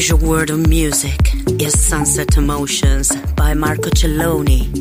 Pleasure world of music is Sunset Emotions by Marco Celloni.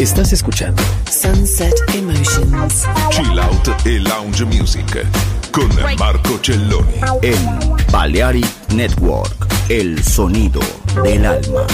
Estás escuchando Sunset Emotions. Chill Out e Lounge Music con Marco Celloni. En Balearic Network, el sonido del alma.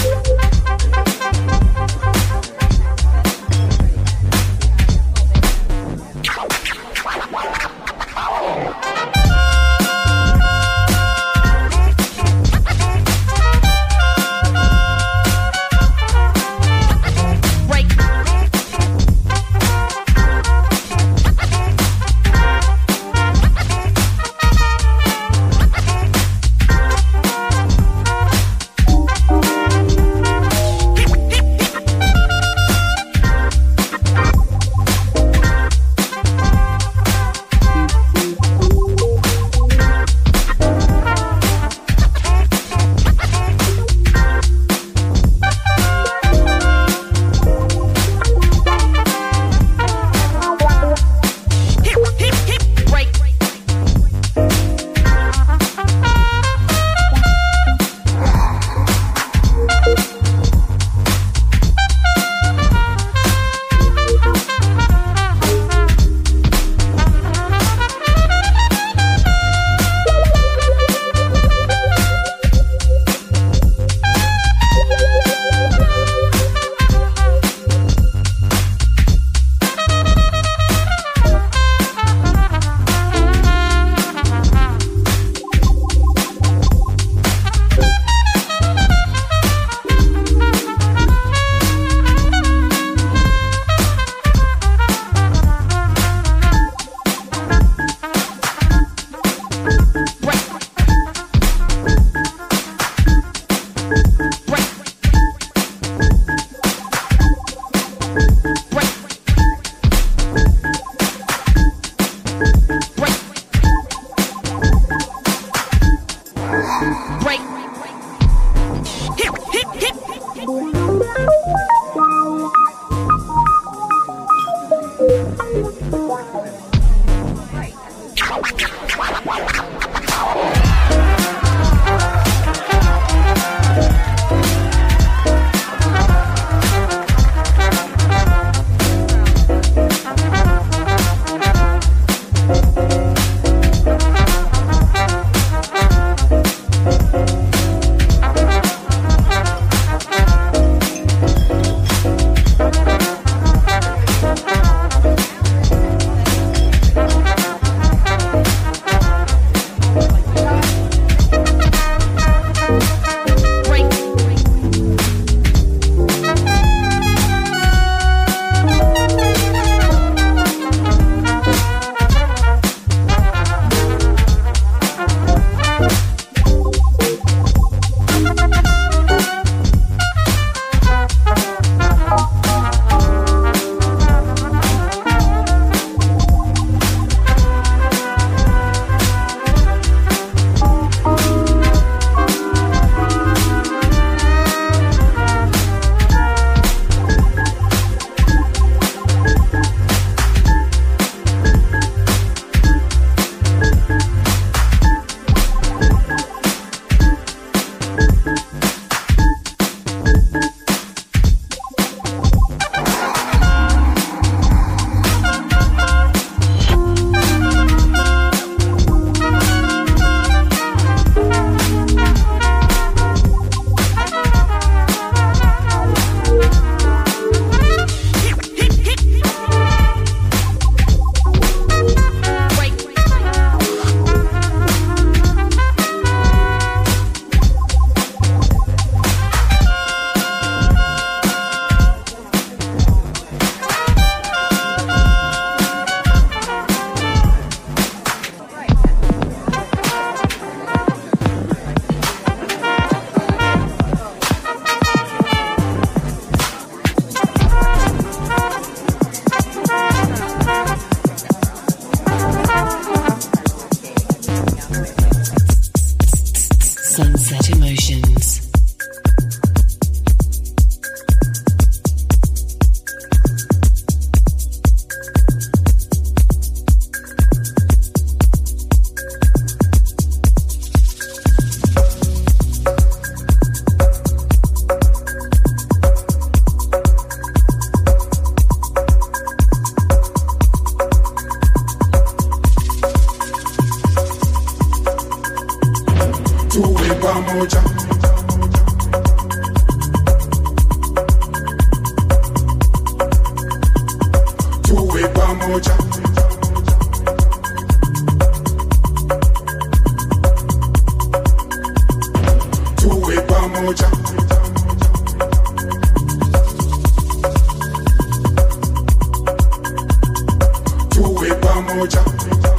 brecha.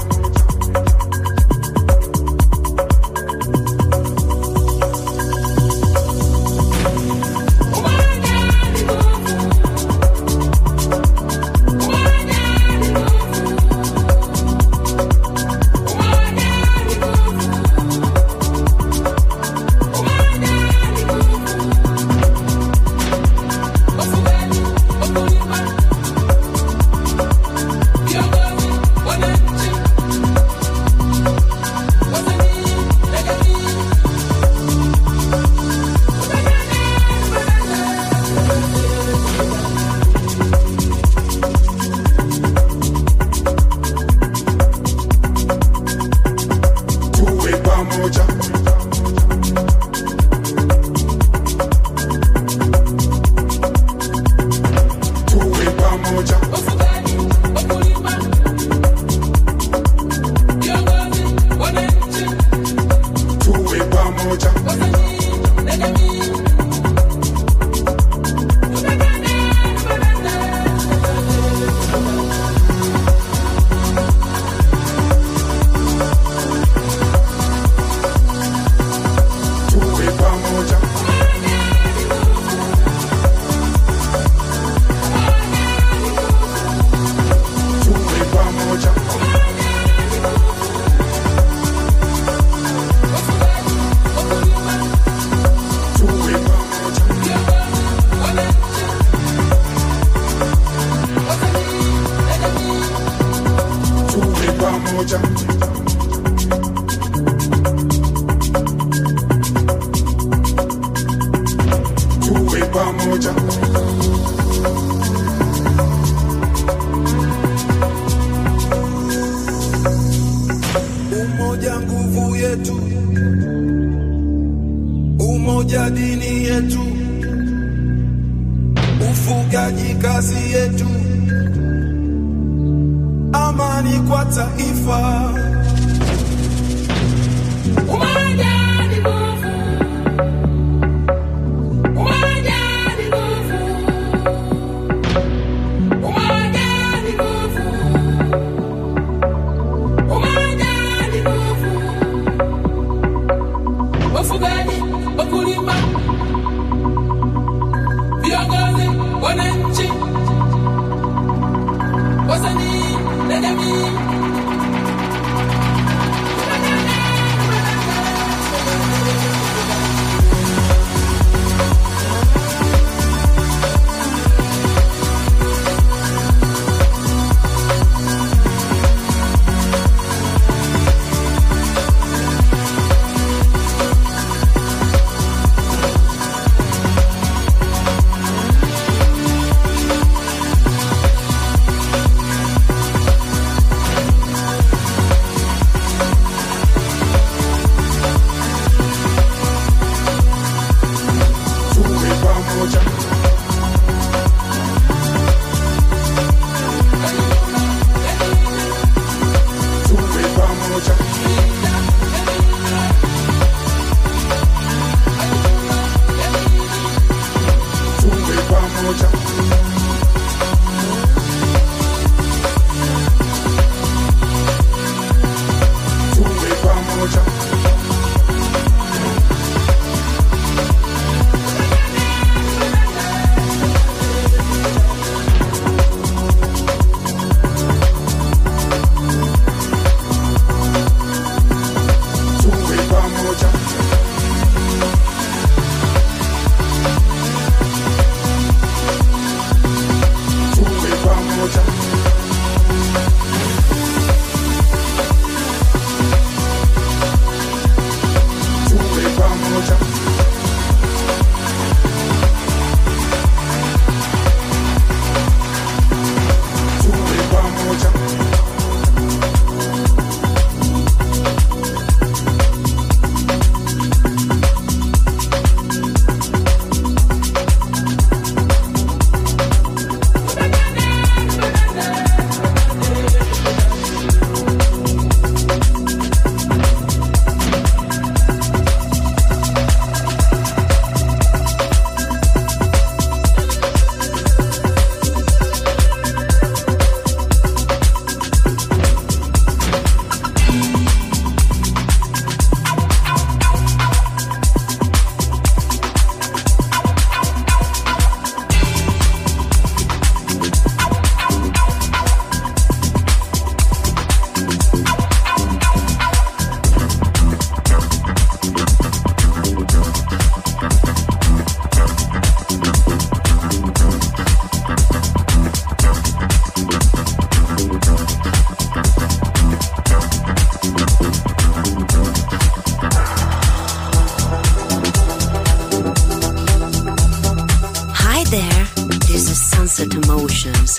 pamoja. Umoja nguvu yetu. Umoja dini yetu. Ufugaji kazi yetu. Amani kwa taifa. There, this is Sunset Emotions.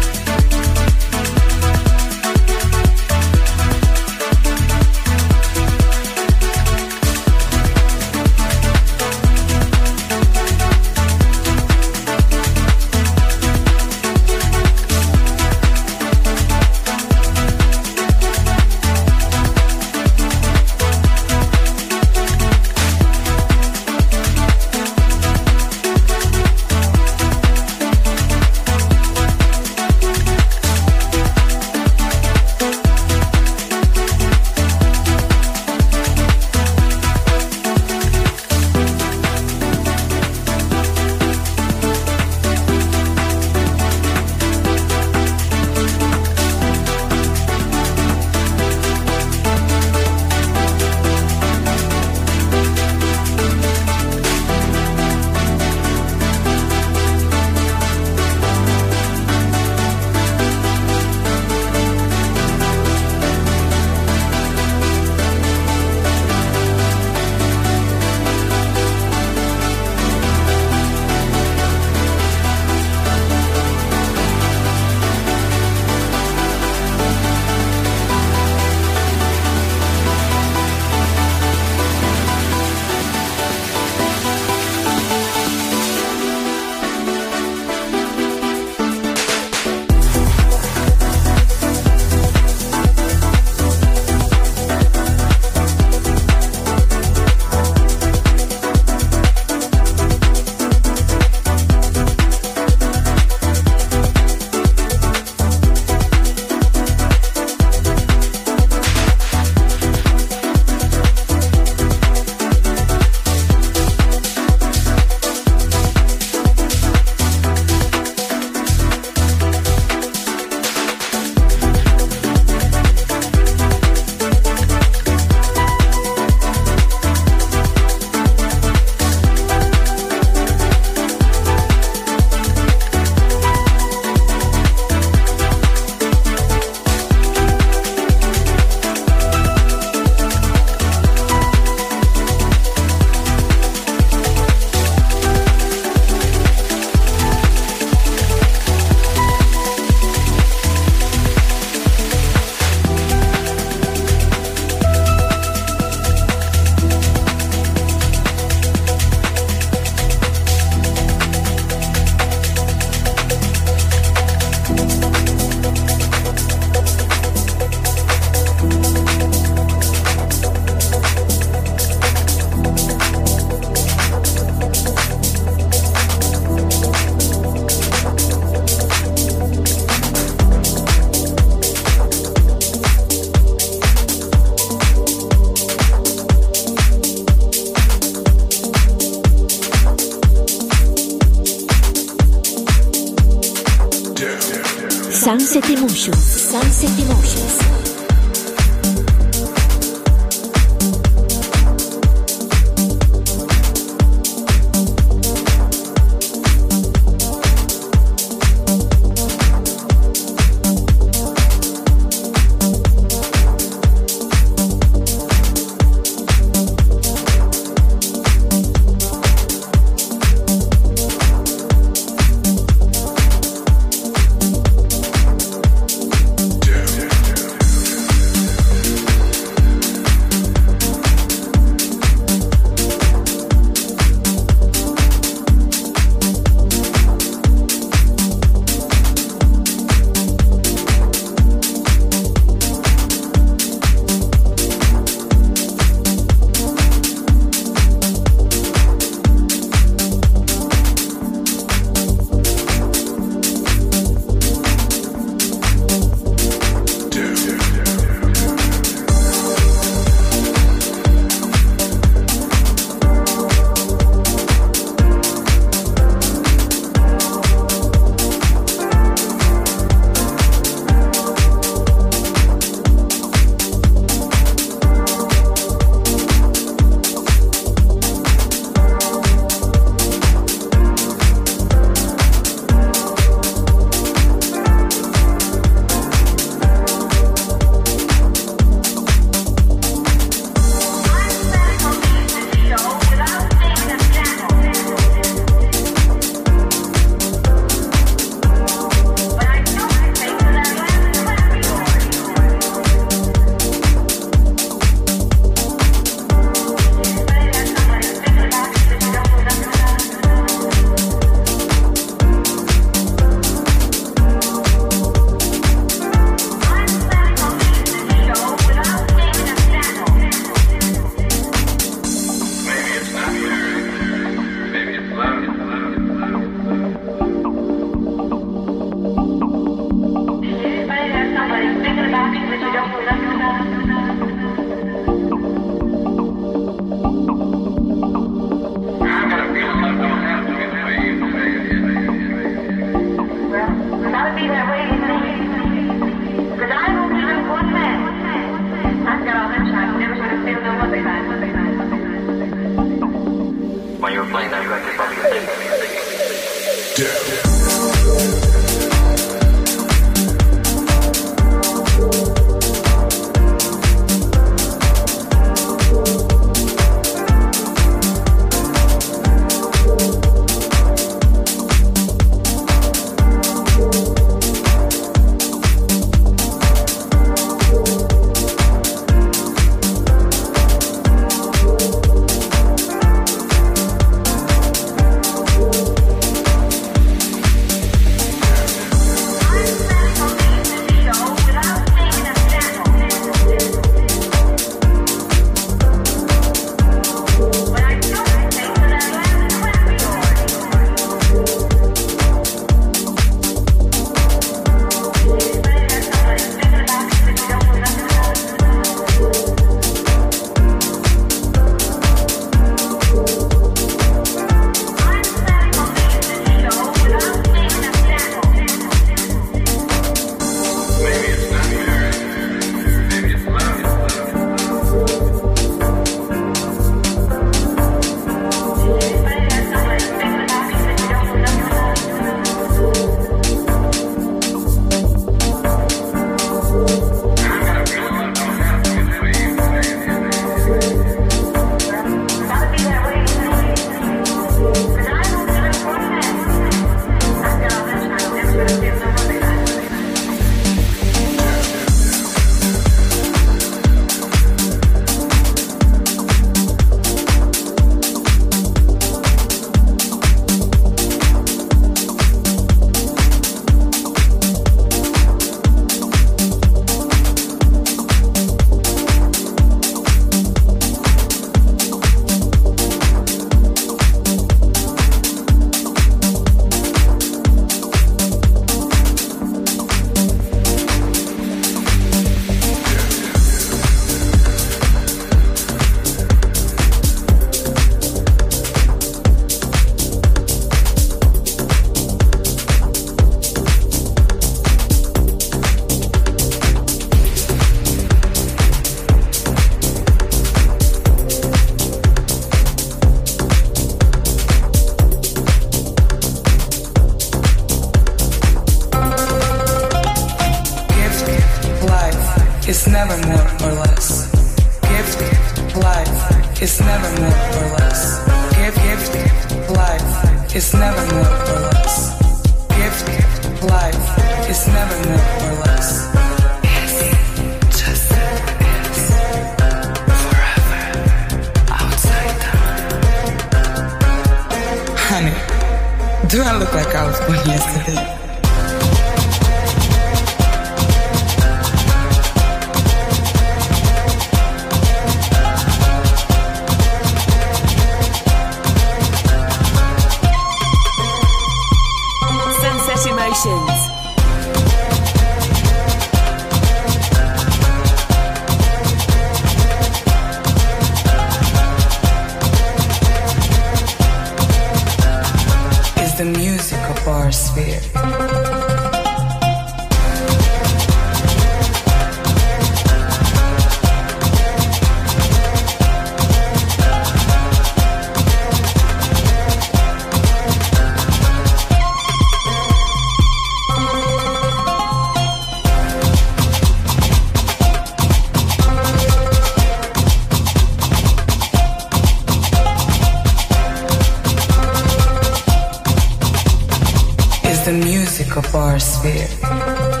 of our sphere.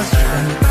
was true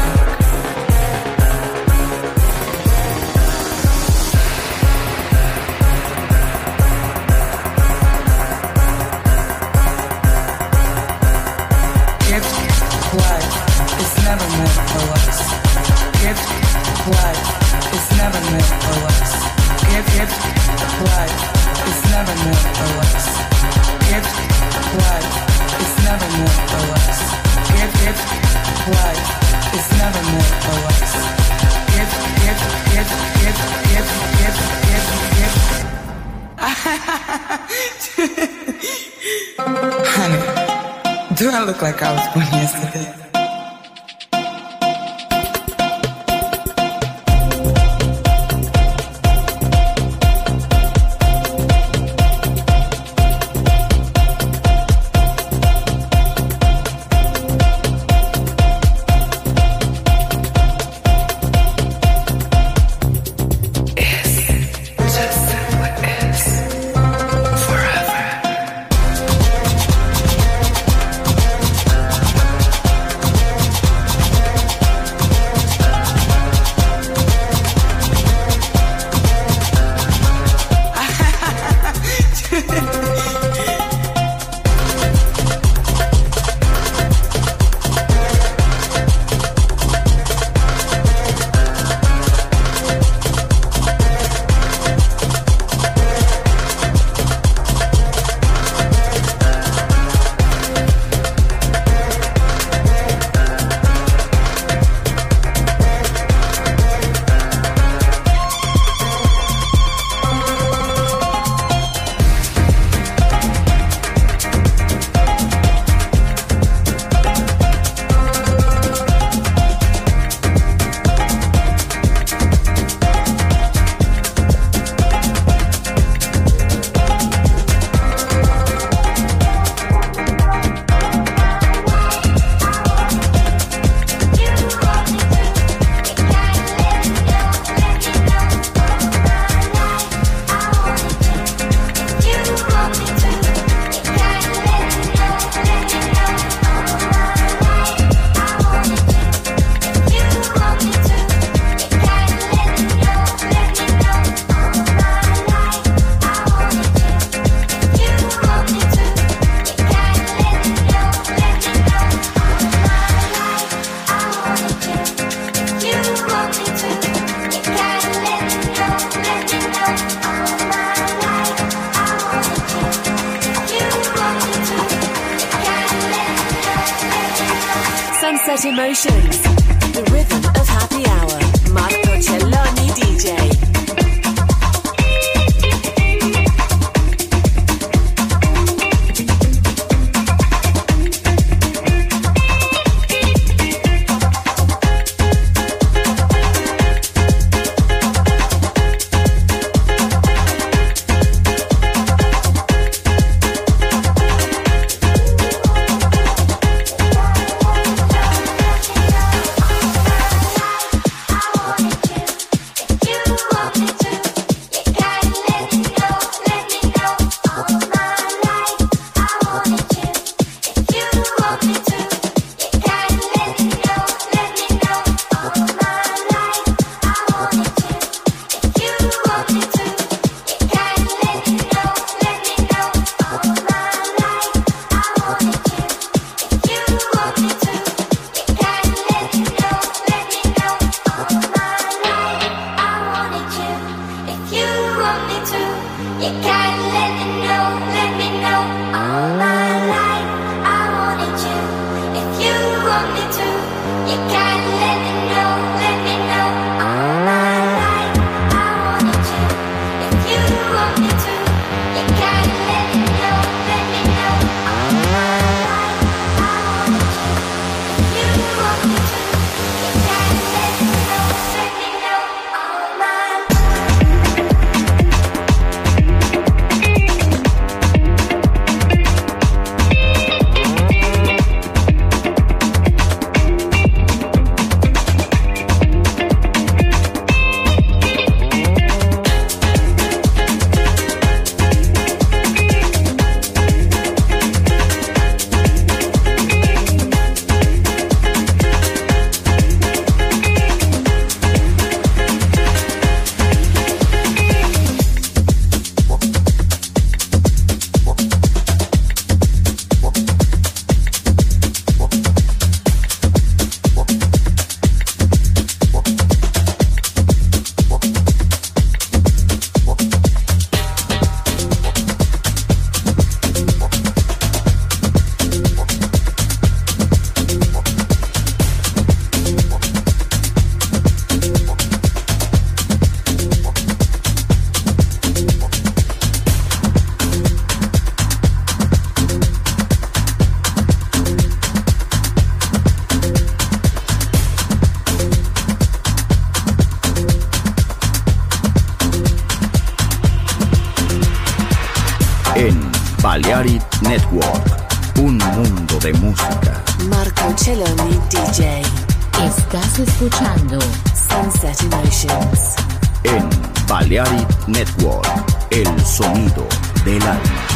Balearic Network, el sonido del alma.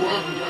one.